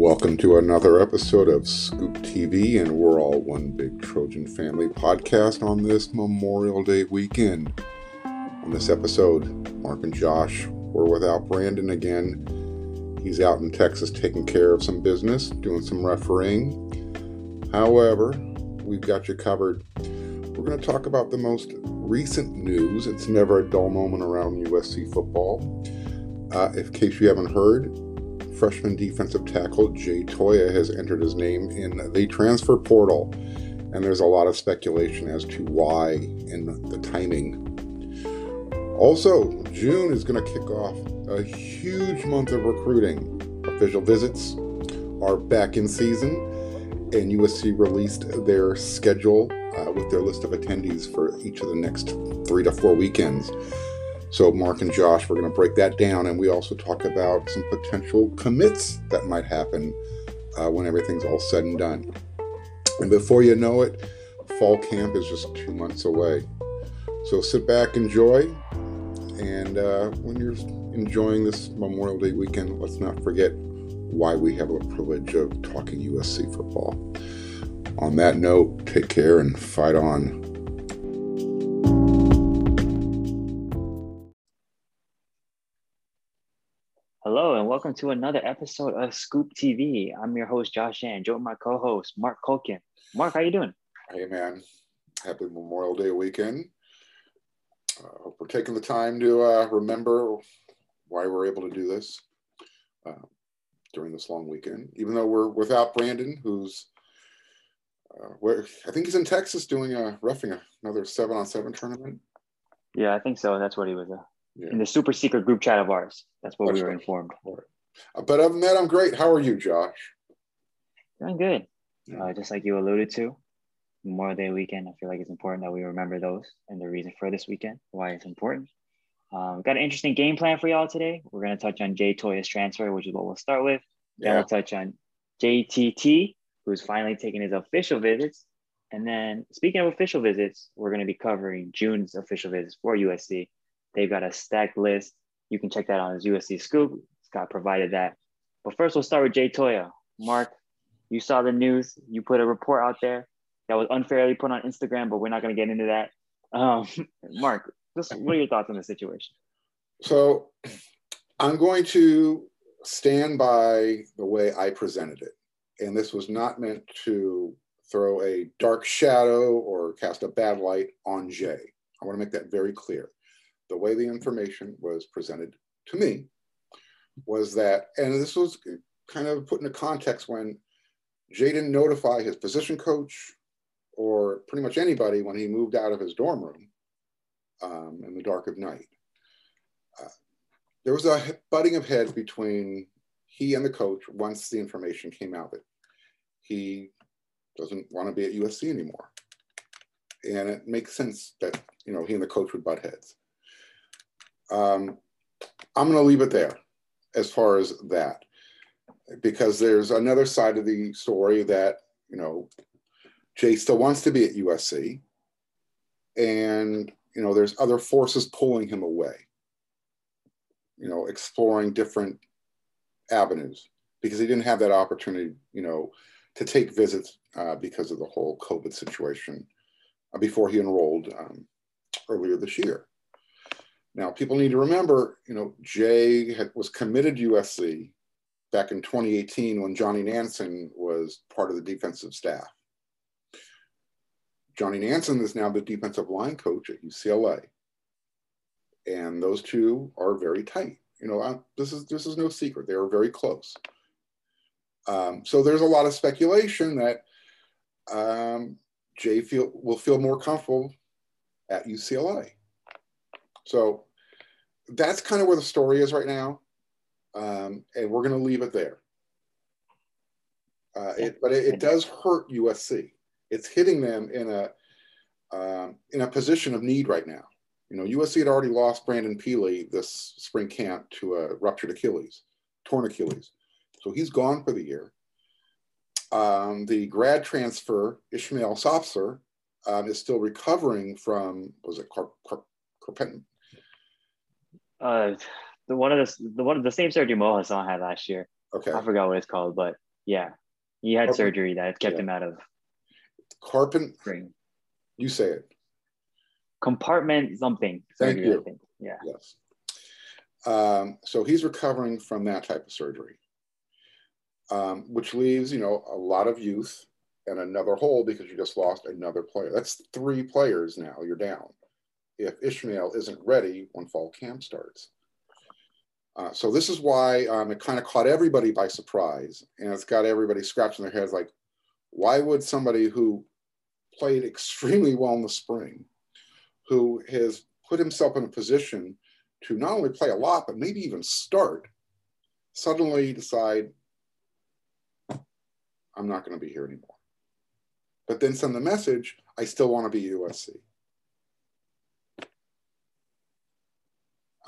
Welcome to another episode of Scoop TV, and we're all one big Trojan family podcast on this Memorial Day weekend. On this episode, Mark and Josh were without Brandon again. He's out in Texas taking care of some business, doing some refereeing. However, we've got you covered. We're going to talk about the most recent news. It's never a dull moment around USC football. Uh, in case you haven't heard, freshman defensive tackle Jay Toia has entered his name in the transfer portal, and there's a lot of speculation as to why and the timing. Also, June is going to kick off a huge month of recruiting. Official visits are back in season, and USC released their schedule uh, with their list of attendees for each of the next three to four weekends. So, Mark and Josh, we're going to break that down, and we also talk about some potential commits that might happen uh, when everything's all said and done. And before you know it, fall camp is just two months away. So, sit back, enjoy, and uh, when you're enjoying this Memorial Day weekend, let's not forget why we have the privilege of talking USC football. On that note, take care and fight on. Welcome to another episode of Scoop TV. I'm your host Josh and join my co-host Mark Colkin. Mark, how you doing? Hey man, happy Memorial Day weekend. Uh, hope we're taking the time to uh, remember why we're able to do this uh, during this long weekend. Even though we're without Brandon, who's uh, where I think he's in Texas doing a roughing another seven on seven tournament. Yeah, I think so. That's what he was. Uh, yeah. in the super secret group chat of ours. That's what That's we were right. informed. Right. But other than that, I'm great. How are you, Josh? Doing good. Uh, just like you alluded to, Memorial Day weekend. I feel like it's important that we remember those and the reason for this weekend, why it's important. Um, we've got an interesting game plan for y'all today. We're going to touch on Jay Toia's transfer, which is what we'll start with. Then we'll touch on JTT, who's finally taking his official visits. And then, speaking of official visits, we're going to be covering June's official visits for USC. They've got a stacked list. You can check that on his USC Scoop. Scott provided that. But first, we'll start with Jay Toia. Mark, you saw the news. You put a report out there that was unfairly put on Instagram, but we're not going to get into that. Um, Mark, just what are your thoughts on the situation? So, I'm going to stand by the way I presented it. And this was not meant to throw a dark shadow or cast a bad light on Jay. I want to make that very clear the way the information was presented to me was that, and this was kind of put into context when Jay didn't notify his position coach or pretty much anybody when he moved out of his dorm room um, in the dark of night. Uh, there was a butting of heads between he and the coach once the information came out that he doesn't want to be at USC anymore. And it makes sense that, you know, he and the coach would butt heads. Um, I'm going to leave it there as far as that, because there's another side of the story that, you know, Jay still wants to be at USC. And, you know, there's other forces pulling him away, you know, exploring different avenues because he didn't have that opportunity, you know, to take visits uh, because of the whole COVID situation uh, before he enrolled um, earlier this year. Now, people need to remember, you know, Jay had, was committed to USC back in 2018 when Johnny Nansen was part of the defensive staff. Johnny Nansen is now the defensive line coach at UCLA. And those two are very tight. You know, I, this is this is no secret. They are very close. Um, so there's a lot of speculation that um, Jay feel will feel more comfortable at UCLA. So that's kind of where the story is right now, um, and we're going to leave it there. Uh, it, but it, it, does hurt USC. It's hitting them in a um, in a position of need right now. You know, USC had already lost Brandon Pili this spring camp to a ruptured Achilles, torn Achilles, so he's gone for the year. Um, the grad transfer Ishmael Sopsher um, is still recovering from was it Car- Car- Carpenter? Uh, the one of the the one the same surgery Mo Hasan had last year. Okay. I forgot what it's called, but Yeah, he had surgery that kept yeah. him out of. Carpent. You say it. Compartment something. Thank surgery, you. Yeah. Yes. Um, so he's recovering from that type of surgery, um, which leaves you know a lot of youth and another hole because you just lost another player. That's three players now. You're down. If Ishmael isn't ready when fall camp starts. Uh, so this is why um, it kind of caught everybody by surprise, and it's got everybody scratching their heads like, why would somebody who played extremely well in the spring, who has put himself in a position to not only play a lot but maybe even start, suddenly decide, I'm not going to be here anymore. But then send the message, I still want to be USC.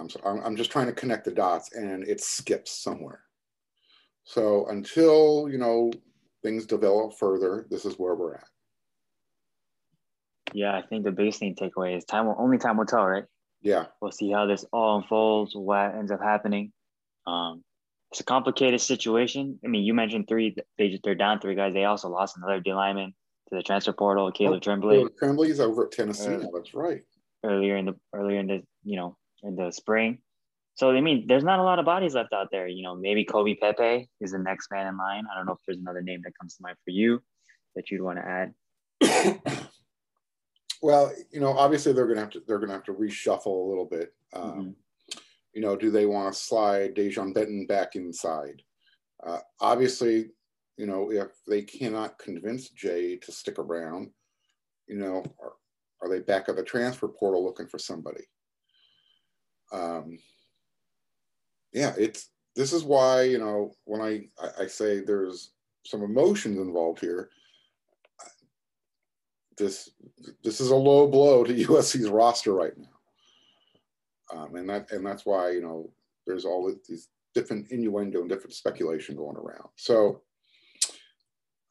I'm, I'm just trying to connect the dots and it skips somewhere. So until, you know, things develop further, this is where we're at. Yeah, I think the biggest thing takeaway is time will only time will tell, right? Yeah. We'll see how this all unfolds, what ends up happening. Um, it's a complicated situation. I mean, you mentioned three, they, they're down three guys. They also lost another D lineman to the transfer portal, Caleb oh, Tremblay. Caleb Tremblay's over at Tennessee uh, now, that's right. Earlier in the earlier in the, you know, in the spring. So I mean, there's not a lot of bodies left out there. You know, maybe Kobe Pepe is the next man in line. I don't know if there's another name that comes to mind for you that you'd want to add. well, you know, obviously they're gonna have to they're gonna have to reshuffle a little bit. Um, mm-hmm. You know, do they want to slide Dejon Benton back inside? Uh, obviously, you know, if they cannot convince Jay to stick around, you know, are, are they back at the transfer portal looking for somebody? Um, yeah, it's this is why you know when I, I, say there's some emotions involved here. This this is a low blow to USC's roster right now, um, and that and that's why you know there's all these different innuendo and different speculation going around. So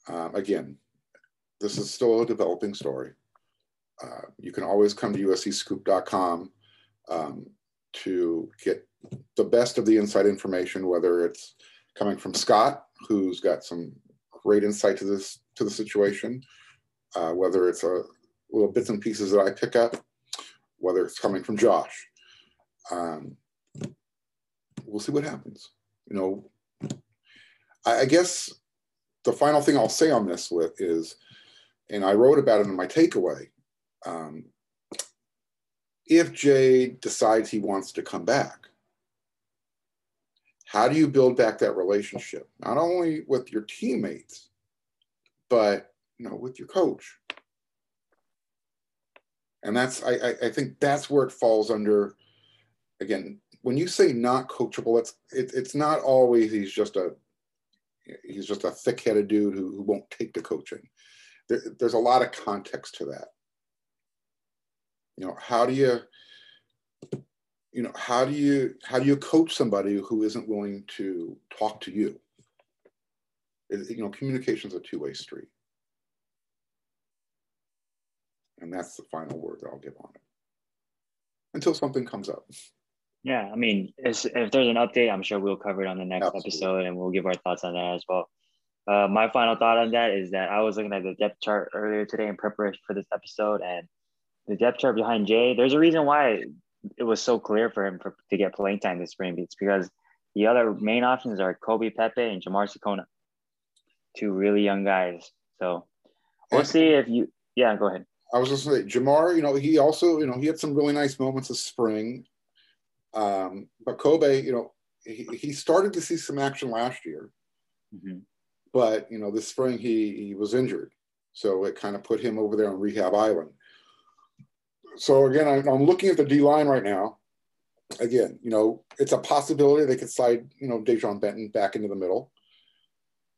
um, again, this is still a developing story. Uh, you can always come to uscscoop.com um, to get the best of the inside information, whether it's coming from Scott, who's got some great insight to this to the situation, uh, whether it's a little bits and pieces that I pick up, whether it's coming from Josh. Um, we'll see what happens. You know, I, I guess the final thing I'll say on this with is, and I wrote about it in my takeaway. Um, if Jay decides he wants to come back, how do you build back that relationship? Not only with your teammates, but you know, with your coach. And that's I, I think that's where it falls under again, when you say not coachable, it's it, it's not always he's just a he's just a thick-headed dude who, who won't take the coaching. There, there's a lot of context to that you know how do you you know how do you how do you coach somebody who isn't willing to talk to you? It, you know communication is a two-way street. And that's the final word that i'll give on it. Until something comes up. Yeah i mean if there's an update i'm sure we'll cover it on the next Absolutely. episode and we'll give our thoughts on that as well. Uh, my final thought on that is that i was looking at the depth chart earlier today in preparation for this episode and the depth chart behind Jay, there's a reason why it was so clear for him for, to get playing time this spring. It's because the other main options are Kobe Pepe and Jamar Sekona, two really young guys. So we'll see if you. Yeah, go ahead. I was just say Jamar. You know, he also you know he had some really nice moments this spring. Um, but Kobe, you know, he, he started to see some action last year, mm-hmm. but you know this spring he he was injured, so it kind of put him over there on rehab island so again, I'm, I'm looking at the D line right now. Again, you know, it's a possibility they could slide, you know, Dejon Benton back into the middle.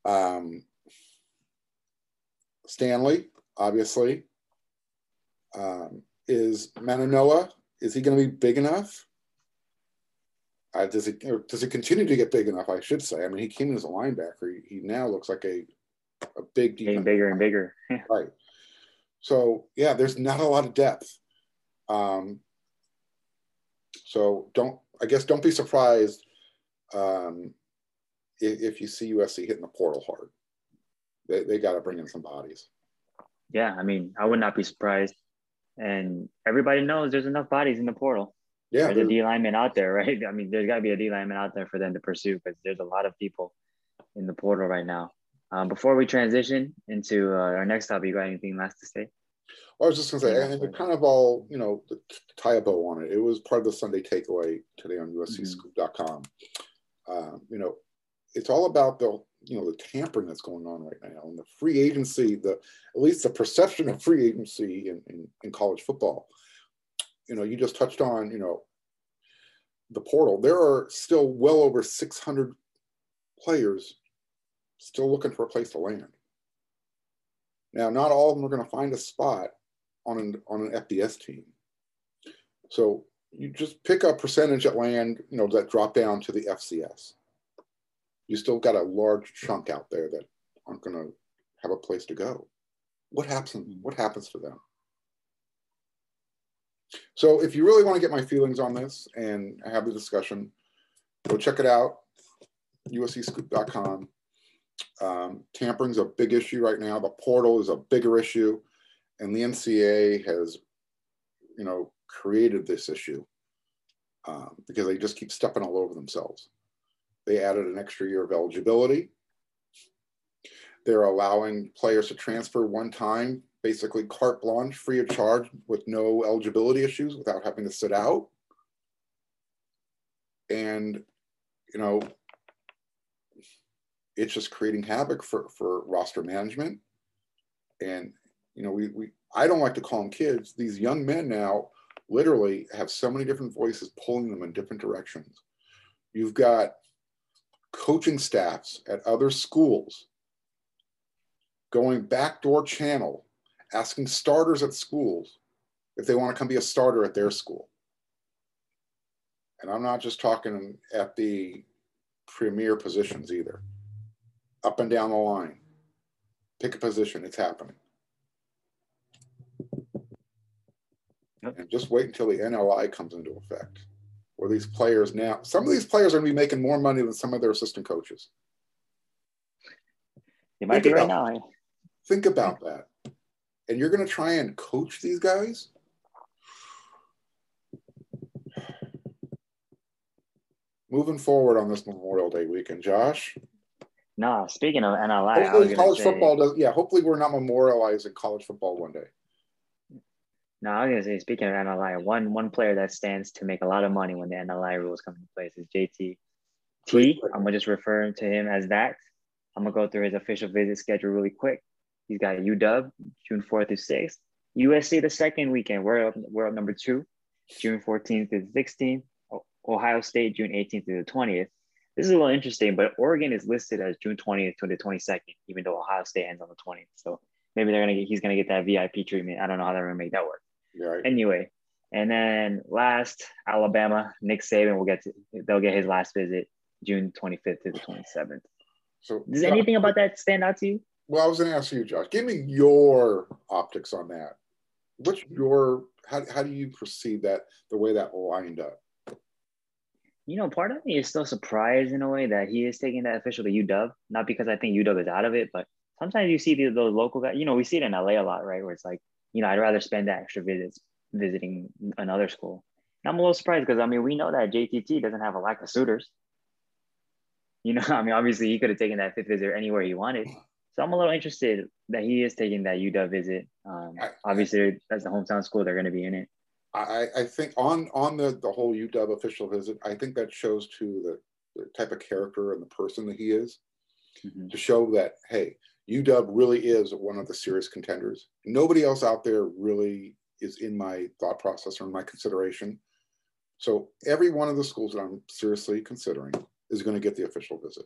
Um, Stanley, obviously, um, is Manonoa. Is he going to be big enough? Uh, does he does he continue to get big enough? I should say. I mean, he came in as a linebacker. He, he now looks like a a big getting bigger and bigger. right. So yeah, there's not a lot of depth. Um, so don't, I guess, don't be surprised um, if, if, you see USC hitting the portal hard. they, they got to bring in some bodies. Yeah, I mean, I would not be surprised. And everybody knows there's enough bodies in the portal. Yeah, there's a D lineman out there, right? I mean, there's got to be a D lineman out there for them to pursue because there's a lot of people in the portal right now. Um, before we transition into uh, our next topic, you got anything last to say? Well, I was just going to say, and it kind of all, you know, tie a bow on it. It was part of the Sunday takeaway today on USCScoop.com. Mm-hmm. Um, you know, it's all about the, you know, the tampering that's going on right now and the free agency, the at least the perception of free agency in, in, in college football. You know, you just touched on, you know, the portal. There are still well over 600 players still looking for a place to land. Now, not all of them are going to find a spot on an, on an FBS team. So you just pick a percentage at land, you know, that drop down to the FCS. You still got a large chunk out there that aren't going to have a place to go. What happens? What happens to them? So if you really want to get my feelings on this and have the discussion, go check it out, uscscoop.com. Um, tampering is a big issue right now. The portal is a bigger issue, and the NCAA has, you know, created this issue um, because they just keep stepping all over themselves. They added an extra year of eligibility. They're allowing players to transfer one time, basically carte blanche, free of charge, with no eligibility issues, without having to sit out. And you know, it's just creating havoc for, for roster management. And, you know, we, we, I don't like to call them kids. These young men now literally have so many different voices pulling them in different directions. You've got coaching staffs at other schools going backdoor channel, asking starters at schools if they want to come be a starter at their school. And I'm not just talking at the premier positions either up and down the line. Pick a position, it's happening. Yep. And just wait until the NLI comes into effect. Where these players now, some of these players are going to be making more money than some of their assistant coaches. You might think be right about, now. Think about that. And you're going to try and coach these guys? Moving forward on this Memorial Day weekend, Josh, no, speaking of NLI, hopefully college say, football does. Yeah, hopefully we're not memorializing college football one day. No, I was gonna say speaking of NLI, one one player that stands to make a lot of money when the NLI rules come into place is JT. T. I'm gonna just refer to him as that. I'm gonna go through his official visit schedule really quick. He's got UW June 4th through 6th, USC the second weekend. We're up, we're up number two, June 14th through 16th. Ohio State June 18th through the 20th. This is a little interesting, but Oregon is listed as June 20th to the 22nd, even though Ohio State ends on the 20th. So maybe they're gonna get he's gonna get that VIP treatment. I don't know how they're gonna make that work. Right. Anyway, and then last Alabama, Nick Saban will get to they'll get his last visit June 25th to the 27th. So does Josh, anything about that stand out to you? Well, I was gonna ask you, Josh. Give me your optics on that. What's your how, how do you perceive that the way that lined up? You know, part of me is still surprised in a way that he is taking that official to UW. Not because I think UW is out of it, but sometimes you see these those local guys. You know, we see it in LA a lot, right? Where it's like, you know, I'd rather spend that extra visits visiting another school. And I'm a little surprised because I mean, we know that JTT doesn't have a lack of suitors. You know, I mean, obviously he could have taken that fifth visit anywhere he wanted. So I'm a little interested that he is taking that UW visit. Um, obviously, as the hometown school, they're going to be in it. I, I think on on the the whole UW official visit, I think that shows to the, the type of character and the person that he is, mm-hmm. to show that hey, UW really is one of the serious contenders. Nobody else out there really is in my thought process or in my consideration. So every one of the schools that I'm seriously considering is going to get the official visit.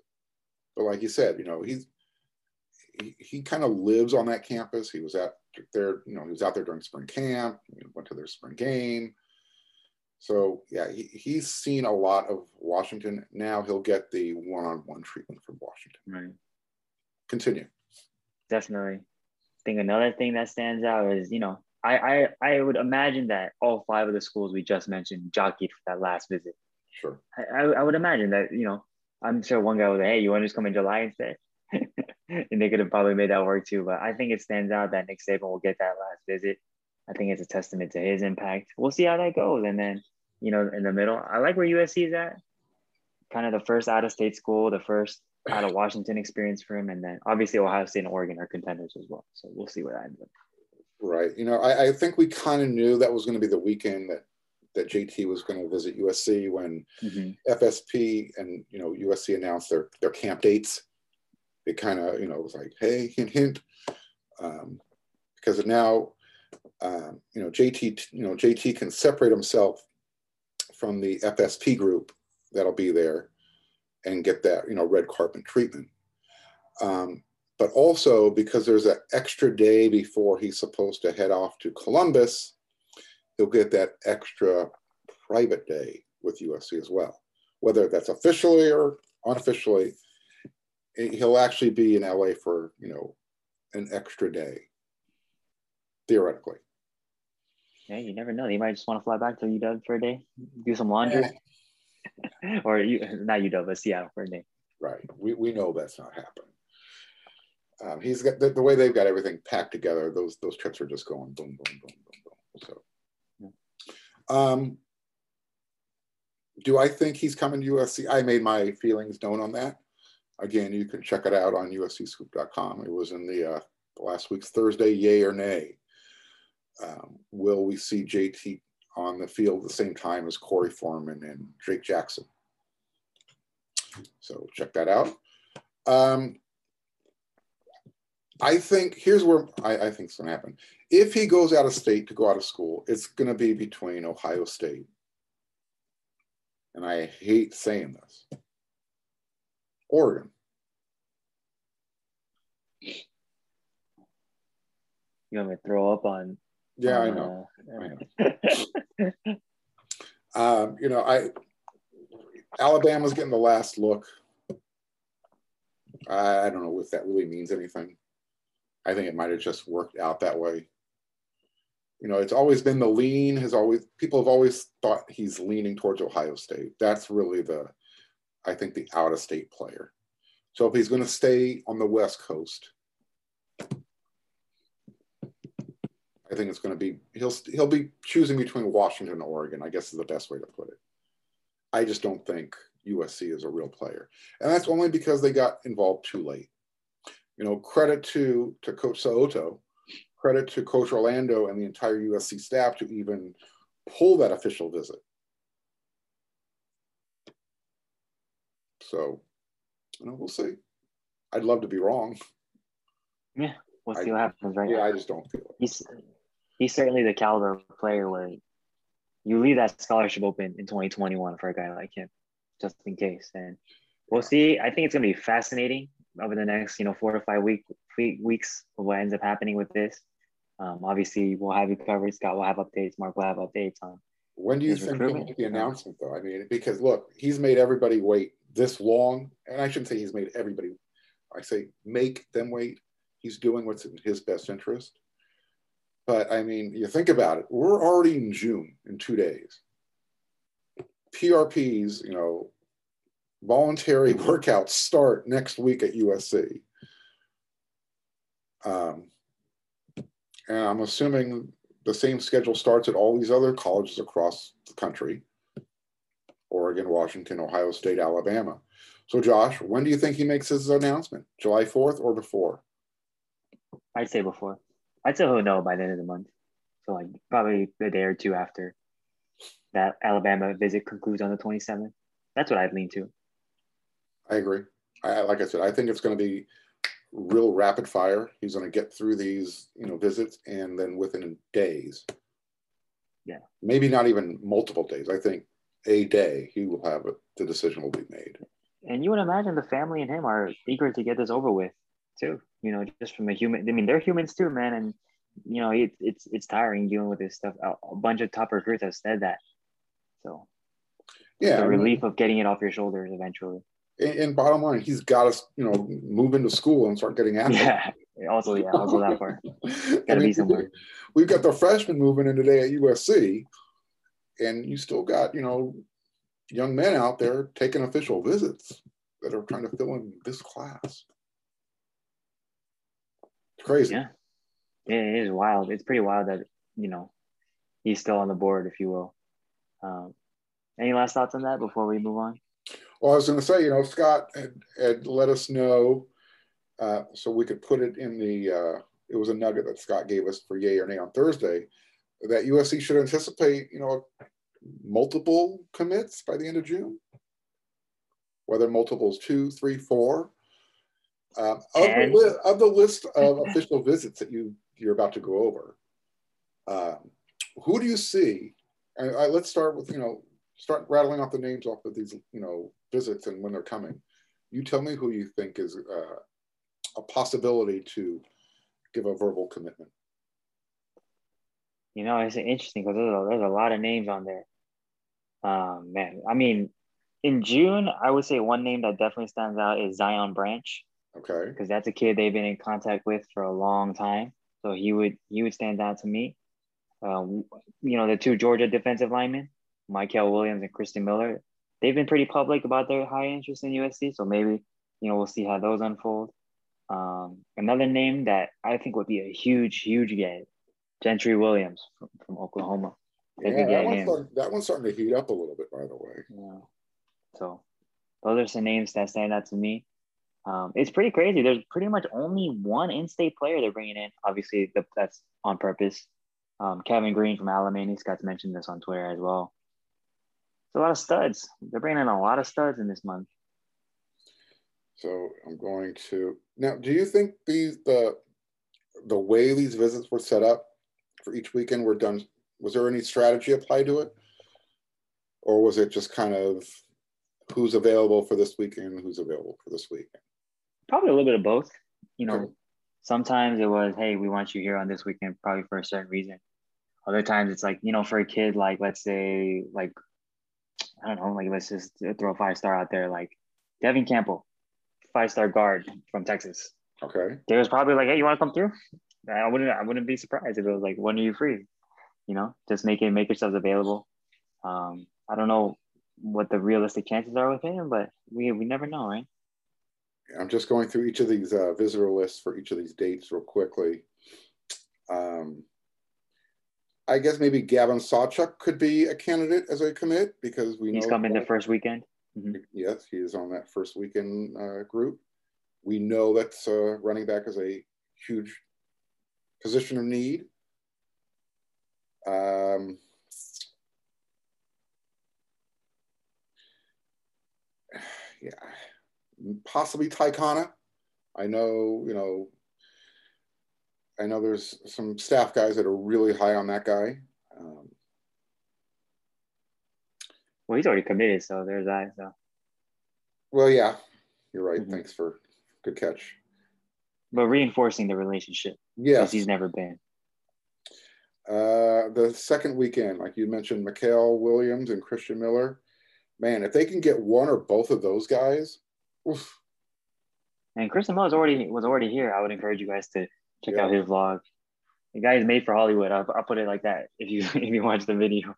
But like you said, you know, he's he, he kind of lives on that campus. He was at there, you know, he was out there during spring camp, went to their spring game. So yeah, he, he's seen a lot of Washington. Now he'll get the one-on-one treatment from Washington. Right. Continue. Definitely. I think another thing that stands out is, you know, I, I I would imagine that all five of the schools we just mentioned jockeyed for that last visit. Sure. I, I would imagine that, you know, I'm sure one guy was like, hey, you want to just come in July instead? and they could have probably made that work too. But I think it stands out that Nick Saban will get that last visit. I think it's a testament to his impact. We'll see how that goes. And then, you know, in the middle, I like where USC is at. Kind of the first out of state school, the first out of Washington experience for him. And then obviously Ohio State and Oregon are contenders as well. So we'll see where that ends up. Right. You know, I, I think we kind of knew that was going to be the weekend that that JT was going to visit USC when mm-hmm. FSP and you know USC announced their their camp dates. It kind of you know was like, hey, hint, hint, um, because now um, you know JT you know JT can separate himself from the FSP group that'll be there and get that you know red carpet treatment. Um, but also because there's an extra day before he's supposed to head off to Columbus, he'll get that extra private day with USC as well. Whether that's officially or unofficially, he'll actually be in LA for, you know, an extra day, theoretically. Yeah, you never know. He might just want to fly back to UW for a day, do some laundry. or you, not UW, but Seattle for a day. Right. We, we know that's not happening. Um, he's got the, the, way they've got everything packed together. Those those trips are just going boom, boom, boom, boom, boom. So, um, do I think he's coming to USC? I made my feelings known on that. Again, you can check it out on USCScoop.com. It was in the uh, last week's Thursday, yay or nay. Um, will we see JT on the field at the same time as Korey Foreman and Drake Jackson? So check that out. Um, I think here's where I, I think it's going to happen. If he goes out of state to go out of school, it's going to be between Ohio State, and I hate saying this, Oregon. You want me to throw up on? Yeah, I know. Uh, I know. um, you know, I Alabama's getting the last look. I, I don't know if that really means anything. I think it might have just worked out that way. You know, it's always been the lean has always people have always thought he's leaning towards Ohio State. That's really the I think the out of state player. So if he's going to stay on the West Coast, I think it's going to be he'll he'll be choosing between Washington and Oregon. I guess is the best way to put it. I just don't think USC is a real player, and that's only because they got involved too late you know, credit to to Coach So'oto, credit to Coach Orlando and the entire USC staff to even pull that official visit. So, you know, we'll see. I'd love to be wrong. Yeah, we'll see I, what happens, right? Yeah, I just don't feel it. He's he's certainly the caliber player where you leave that scholarship open in 2021 for a guy like him, just in case. And we'll see. I think it's gonna be fascinating over the next you know four to five week, week weeks of what ends up happening with this. Um, obviously, we'll have you covered. Scott will have updates. Mark will have updates on. When do you think he'll make the announcement, though? I mean, because look, he's made everybody wait this long, and I shouldn't say he's made everybody. I say make them wait. He's doing what's in his best interest. But I mean, you think about it. We're already in June in two days. PRPs, you know, voluntary workouts start next week at USC. Um, and I'm assuming the same schedule starts at all these other colleges across the country Oregon, Washington, Ohio State, Alabama. So, Josh, when do you think he makes his announcement? July 4th or before? I'd say before. I'd say he'll know by the end of the month. So, like, probably a day or two after that Alabama visit concludes on the 27th. That's what I'd lean to. I agree. I, like I said, I think it's going to be real rapid fire. He's going to get through these, you know, visits, and then within days, yeah, maybe not even multiple days. I think a day he will have it. The decision will be made. And you would imagine the family and him are eager to get this over with, too. You know, just from a human. I mean, they're humans too, man, and you know, it, it's it's tiring dealing with this stuff. A, a bunch of top recruits have said that. So, yeah, the relief of getting it off your shoulders eventually and, and bottom line, he's got to, you know, move into school and start getting after. Yeah. Also, yeah, also that part. Got to I mean, be somewhere. We've got the freshmen moving in today at USC, and you still got, you know, young men out there taking official visits that are trying to fill in this class. Crazy. Yeah. It is wild. It's pretty wild that, you know, he's still on the board, if you will. Um, any last thoughts on that before we move on? Well, I was going to say, you know, Scott had, had let us know uh, so we could put it in the, uh, it was a nugget that Scott gave us for yay or nay on Thursday that USC should anticipate, you know, multiple commits by the end of June, whether multiples two, three, four. Um, of, the li- of, the list of official visits that you you're about to go over, um, who do you see? And uh, let's start with you know start rattling off the names off of these you know visits and when they're coming. You tell me who you think is uh, a possibility to give a verbal commitment. You know, it's interesting because there's a, there's a lot of names on there. Um, man, I mean, in June, I would say one name that definitely stands out is Zion Branch. Okay. Because that's a kid they've been in contact with for a long time, so he would he would stand out to me. Um, you know, the two Georgia defensive linemen, Mykel Williams and Christian Miller, they've been pretty public about their high interest in USC. So maybe you know we'll see how those unfold. Um, another name that I think would be a huge, huge get Gentry Williams from, from Oklahoma. yeah, that one's, starting, that one's starting to heat up a little bit, by the way. Yeah. So those are some names that stand out to me. Um, it's pretty crazy. There's pretty much only one in-state player they're bringing in. Obviously, the, that's on purpose. Um, Kevin Green from Alemany. Scott mentioned this on Twitter as well. It's a lot of studs. They're bringing in a lot of studs in this month. So I'm going to now. Do you think these the the way these visits were set up for each weekend were done, was there any strategy applied to it? Or was it just kind of who's available for this weekend, who's available for this weekend? Probably a little bit of both. You know, sometimes it was, hey, we want you here on this weekend, probably for a certain reason. Other times it's like, you know, for a kid, like let's say, like, I don't know, like let's just throw a five star out there, like Devin Campbell, five star guard from Texas. Okay. There was probably like, hey, you want to come through? I wouldn't I wouldn't be surprised if it was like, when are you free? You know, just make it make yourselves available. Um, I don't know what the realistic chances are with him, but we we never know, right? I'm just going through each of these uh, visitor lists for each of these dates real quickly. Um, I guess maybe Gavin Sawchuk could be a candidate as a commit because we know he's coming the first weekend. Mm-hmm. Yes, he is on that first weekend uh, group. We know that uh, running back is a huge position of need. Um, yeah, possibly Taikana. I know, you know, I know there's some staff guys that are really high on that guy. Um, well, he's already committed, so there's that. So. Well, yeah, you're right. Mm-hmm. Thanks for good catch. But reinforcing the relationship. Yes. he's never been. Uh, the second weekend, like you mentioned, Mykel Williams and Christian Miller. Man, if they can get one or both of those guys, oof. And Christian Miller was already was already here. I would encourage you guys to check yeah. out his vlog. The guy is made for Hollywood. I'll, I'll put it like that. If you if you watch the video.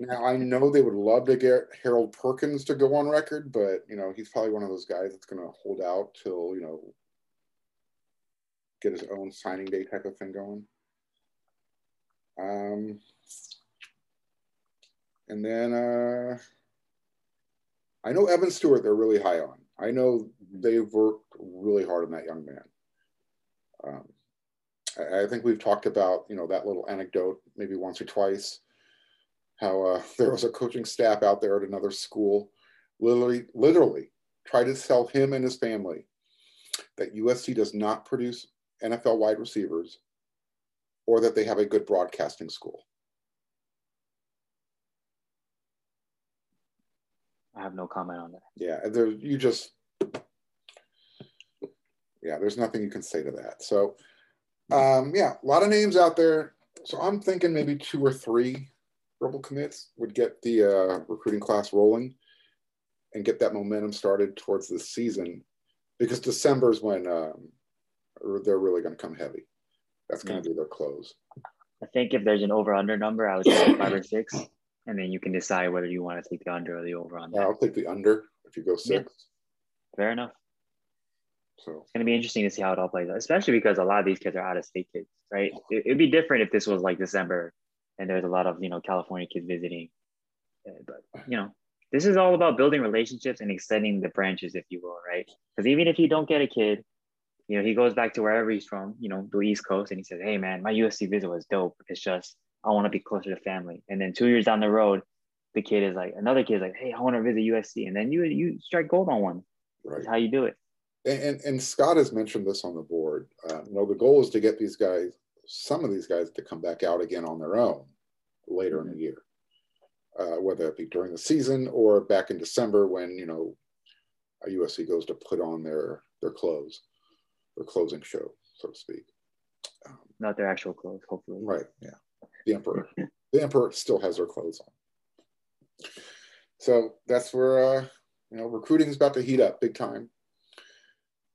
now I know they would love to get Harold Perkins to go on record, but you know he's probably one of those guys that's going to hold out till you know get his own signing day type of thing going. Um, and then uh, I know Evan Stewart, they're really high on. I know they've worked really hard on that young man. Um, I, I, think we've talked about, you know, that little anecdote maybe once or twice, how uh, there was a coaching staff out there at another school, literally, literally tried to sell him and his family that USC does not produce NFL wide receivers or that they have a good broadcasting school? I have no comment on that. Yeah, there you just yeah, there's nothing you can say to that. So um, yeah, a lot of names out there. So I'm thinking maybe two or three verbal commits would get the uh, recruiting class rolling and get that momentum started towards the season because December is when um, they're really going to come heavy. That's going to be their close. I think if there's an over under number, I would say five or six, and then you can decide whether you want to take the under or the over on that. I'll take the under if you go six. Yeah. Fair enough. So it's going to be interesting to see how it all plays out, especially because a lot of these kids are out of state kids, right? It, would be different if this was like December and there's a lot of, you know, California kids visiting. Uh, but, you know, this is all about building relationships and extending the branches, if you will, right? Because even if you don't get a kid, you know, he goes back to wherever he's from, you know, the East Coast, and he says, Hey, man, my USC visit was dope. It's just, I want to be closer to family. And then two years down the road, the kid is like, another kid is like, Hey, I want to visit USC. And then you you strike gold on one. Right. That's how you do it. And, and, and Scott has mentioned this on the board. Uh, you know, the goal is to get these guys, some of these guys, to come back out again on their own later mm-hmm. in the year, uh, whether it be during the season or back in December when you know USC goes to put on their their clothes, their closing show, so to speak. Um, Not their actual clothes, hopefully. Right. Yeah. The emperor. the emperor still has their clothes on. So that's where uh, you know recruiting is about to heat up big time.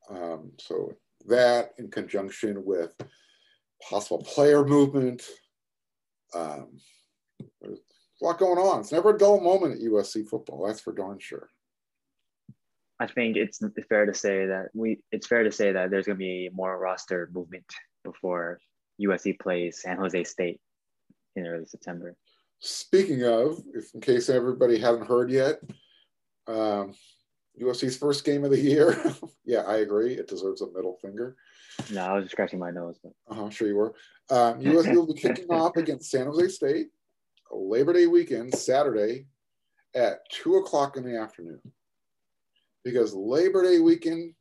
Um, so that in conjunction with possible player movement, um, there's a lot going on. It's never a dull moment at USC football. That's for darn sure. I think it's fair to say that we it's fair to say that there's going to be more roster movement before USC plays San Jose State in early September. Speaking of, if in case everybody hasn't heard yet, um, USC's first game of the year. yeah, I agree. It deserves a middle finger. No, I was just scratching my nose. But... Uh-huh, sure you were. Um, USC will be kicking off against San Jose State Labor Day weekend, Saturday at 2 o'clock in the afternoon. Because Labor Day weekend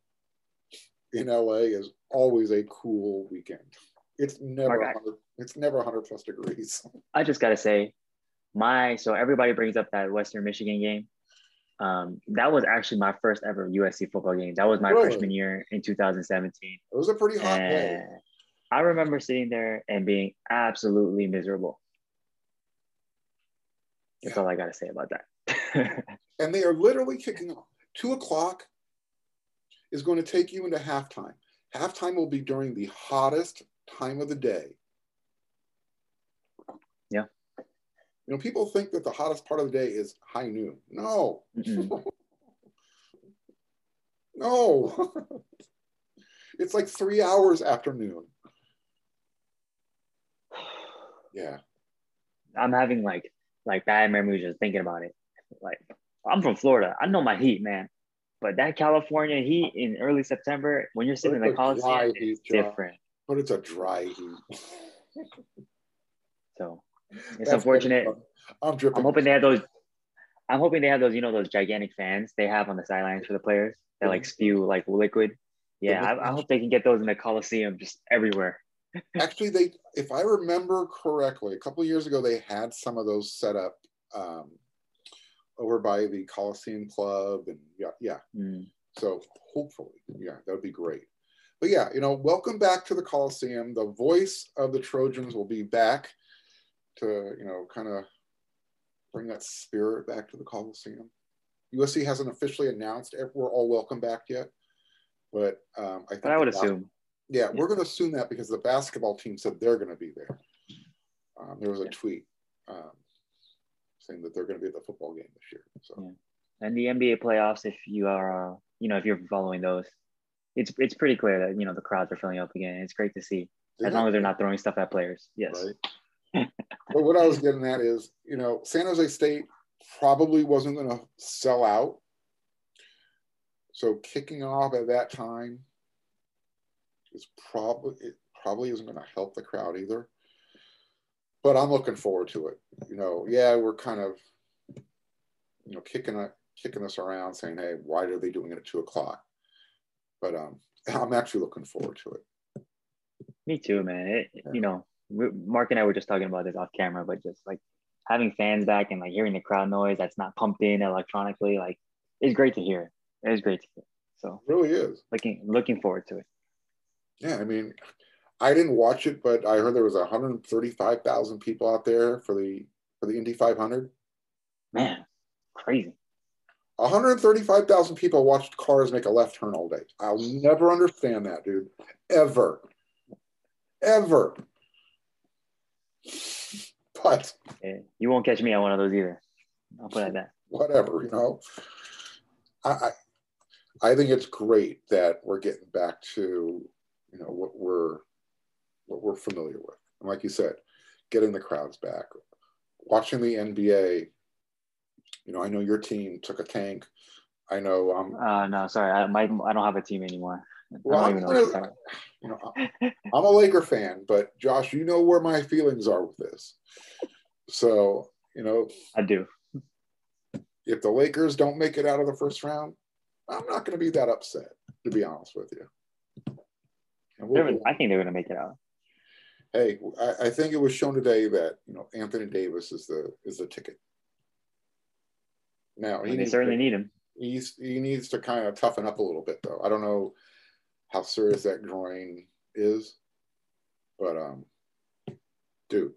in LA is always a cool weekend. It's never 100, it's never 100 plus degrees. I just got to say, my so everybody brings up that Western Michigan game. Um, that was actually my first ever USC football game. That was my really? freshman year in 2017. It was a pretty hot and day. I remember sitting there and being absolutely miserable. That's yeah. all I got to say about that. and they are literally kicking off. Two o'clock is going to take you into halftime. Halftime will be during the hottest time of the day. Yeah. You know, people think that the hottest part of the day is high noon. No. no. it's like three hours after noon. Yeah. I'm having like like bad memories just thinking about it. Like I'm from Florida. I know my heat, man. But that California heat in early September, when you're sitting in the Coliseum, it's different. But it's a dry heat. so it's That's unfortunate. I'm dripping. I'm hoping they have those. I'm hoping they have those, you know, those gigantic fans they have on the sidelines for the players that like spew like liquid. Yeah, I, I hope they can get those in the Coliseum just everywhere. Actually, they, if I remember correctly, a couple years ago they had some of those set up um, over by the Coliseum Club, and yeah, yeah. Mm. So hopefully, yeah, that would be great. But yeah, you know, welcome back to the Coliseum. The voice of the Trojans will be back to you know kind of bring that spirit back to the Coliseum. USC hasn't officially announced if we're all welcome back yet, but um, I think but I would assume. Yeah, yeah. we're going to assume that because the basketball team said they're going to be there. Um, there was a yeah. tweet um, saying that they're going to be at the football game this year. So, yeah. and the NBA playoffs, if you are, uh, you know, if you're following those, it's it's pretty clear that you know the crowds are filling up again. It's great to see, as long as they're not throwing stuff at players. Yes. Right but what I was getting at is, you know, San Jose State probably wasn't going to sell out. So kicking off at that time is probably it probably isn't going to help the crowd either. But I'm looking forward to it. You know, yeah, we're kind of, you know, kicking it, kicking us around, saying, "Hey, why are they doing it at two o'clock?" But um, I'm actually looking forward to it. Me too, man. It, yeah. You know, Mark and I were just talking about this off camera, but just like having fans back and like hearing the crowd noise that's not pumped in electronically, like it's great to hear. It is great to hear. So it really is. Looking looking forward to it. Yeah, I mean, I didn't watch it, but I heard there was 135,000 people out there for the for the Indy 500. Man, crazy. 135,000 people watched cars make a left turn all day. I'll never understand that, dude. Ever. Ever. But you won't catch me on one of those either. I'll put it that. Whatever, you know. I, I I think it's great that we're getting back to you know what we're what we're familiar with. And like you said, getting the crowds back, watching the NBA. You know, I know your team took a tank. I know. Um, uh, no, sorry, I, my, I don't have a team anymore. Well, I'm, gonna, you know, I'm a Laker fan, but Josh, you know where my feelings are with this. So, you know, I do. If the Lakers don't make it out of the first round, I'm not going to be that upset, to be honest with you. We'll, I think they're going to make it out. Hey, I, I, think it was shown today that you know Anthony Davis is the is the ticket. Now he they certainly to, need him. He's he needs to kind of toughen up a little bit though. I don't know how serious that groin is, but um, dude,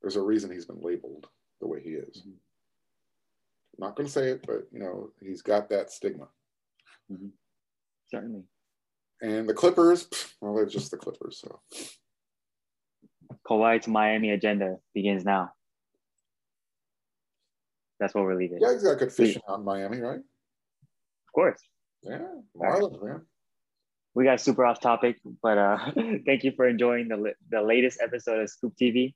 there's a reason he's been labeled the way he is. Mm-hmm. not going to say it, but you know he's got that stigma. Mm-hmm. Certainly. And the Clippers, well, they're just the Clippers. So Kawhi to Miami agenda begins now. That's what we're leaving. Yeah, he's got good fishing out in Miami, right? Of course. Yeah, Marlins, right. man. We got super off topic, but uh, thank you for enjoying the the latest episode of Scoop TV.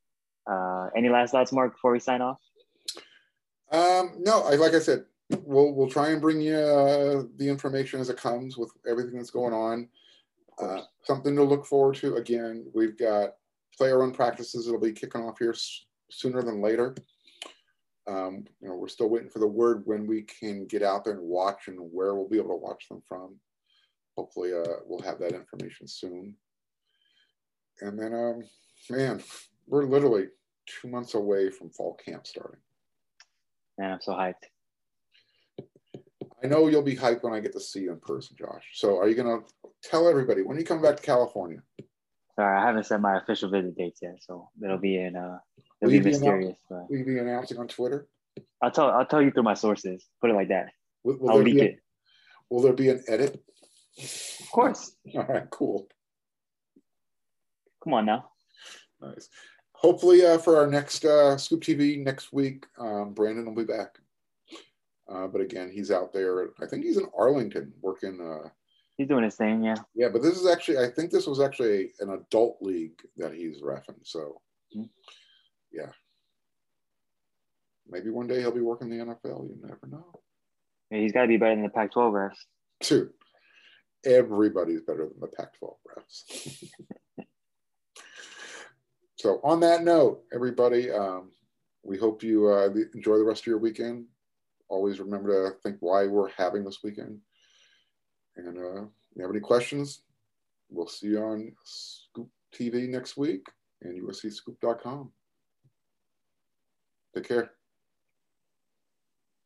Uh, any last thoughts, Mark, before we sign off? Um, no, I, like I said, we'll we'll try and bring you uh, the information as it comes with everything that's going on. Uh, something to look forward to. Again, we've got player run practices that'll be kicking off here s- sooner than later. Um, you know, we're still waiting for the word when we can get out there and watch and where we'll be able to watch them from. Hopefully, uh, we'll have that information soon. And then, um, man, we're literally two months away from fall camp starting. Man, I'm so hyped. I know you'll be hyped when I get to see you in person, Josh. So, are you going to tell everybody when you come back to California? Sorry, I haven't set my official visit dates yet, so it'll be in uh, It'll will be mysterious. Announce, will you be announcing on Twitter? I'll tell. I'll tell you through my sources. Put it like that. Will, will I'll leak it. Will there be an edit? Of course. All right. Cool. Come on now. Nice. Hopefully, uh, for our next uh, Scoop TV next week, um, Brandon will be back. Uh, but again, he's out there. I think he's in Arlington working. Uh, he's doing his thing, yeah. Yeah, but this is actually. I think this was actually an adult league that he's refing. So. Mm-hmm yeah. Maybe one day he'll be working the NFL. You never know. Yeah, he's got to be better than the Pac 12 refs. Dude, everybody's better than the Pac 12 refs. so, on that note, everybody, um, we hope you uh, enjoy the rest of your weekend. Always remember to think why we're having this weekend. And uh, if you have any questions, we'll see you on Scoop TV next week and USCScoop.com. Take care.